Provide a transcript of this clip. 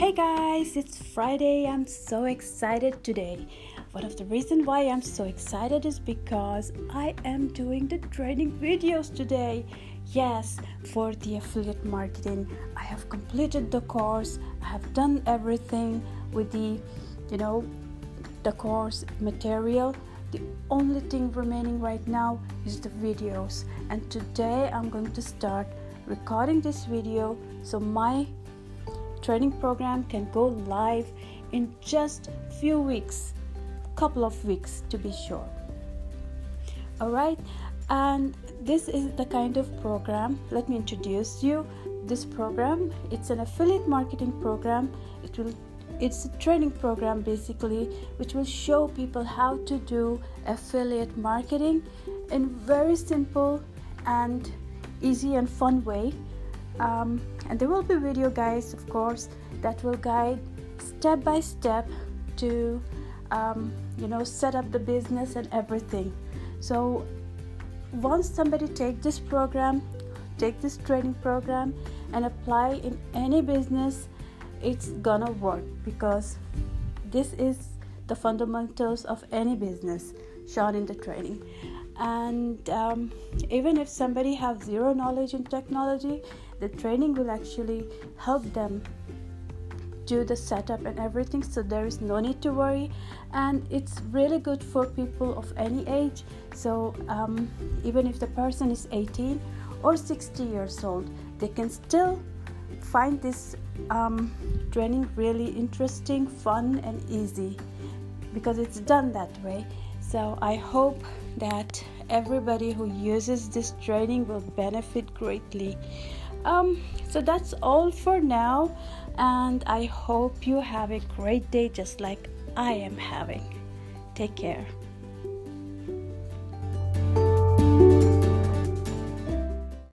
Hey guys, it's Friday. I'm so excited today. One of the reasons why I'm so excited is because I am doing the training videos today. Yes, for the affiliate marketing. I have completed the course. I have done everything with the course material. The only thing remaining right now is the videos. And today I'm going to start recording this video so my training program can go live in just few weeks, couple of weeks to be sure. All right, and this is the kind of program. Let me introduce you this program. It's an affiliate marketing program. It's a training program basically, which will show people how to do affiliate marketing in very simple and easy and fun way um, and there will be video guides, of course, that will guide step by step to um, set up the business and everything. So once somebody take this training program and apply in any business, it's gonna work, because this is the fundamentals of any business shown in the training. And um, even if somebody have zero knowledge in technology, the training will actually help them do the setup and everything, so there is no need to worry. And it's really good for people of any age. So um, even if the person is 18 or 60 years old, they can still find this um, training really interesting, fun and easy, because it's done that way. So I hope that everybody who uses this training will benefit greatly. Um, so that's all for now, and I hope you have a great day just like I am having. Take care.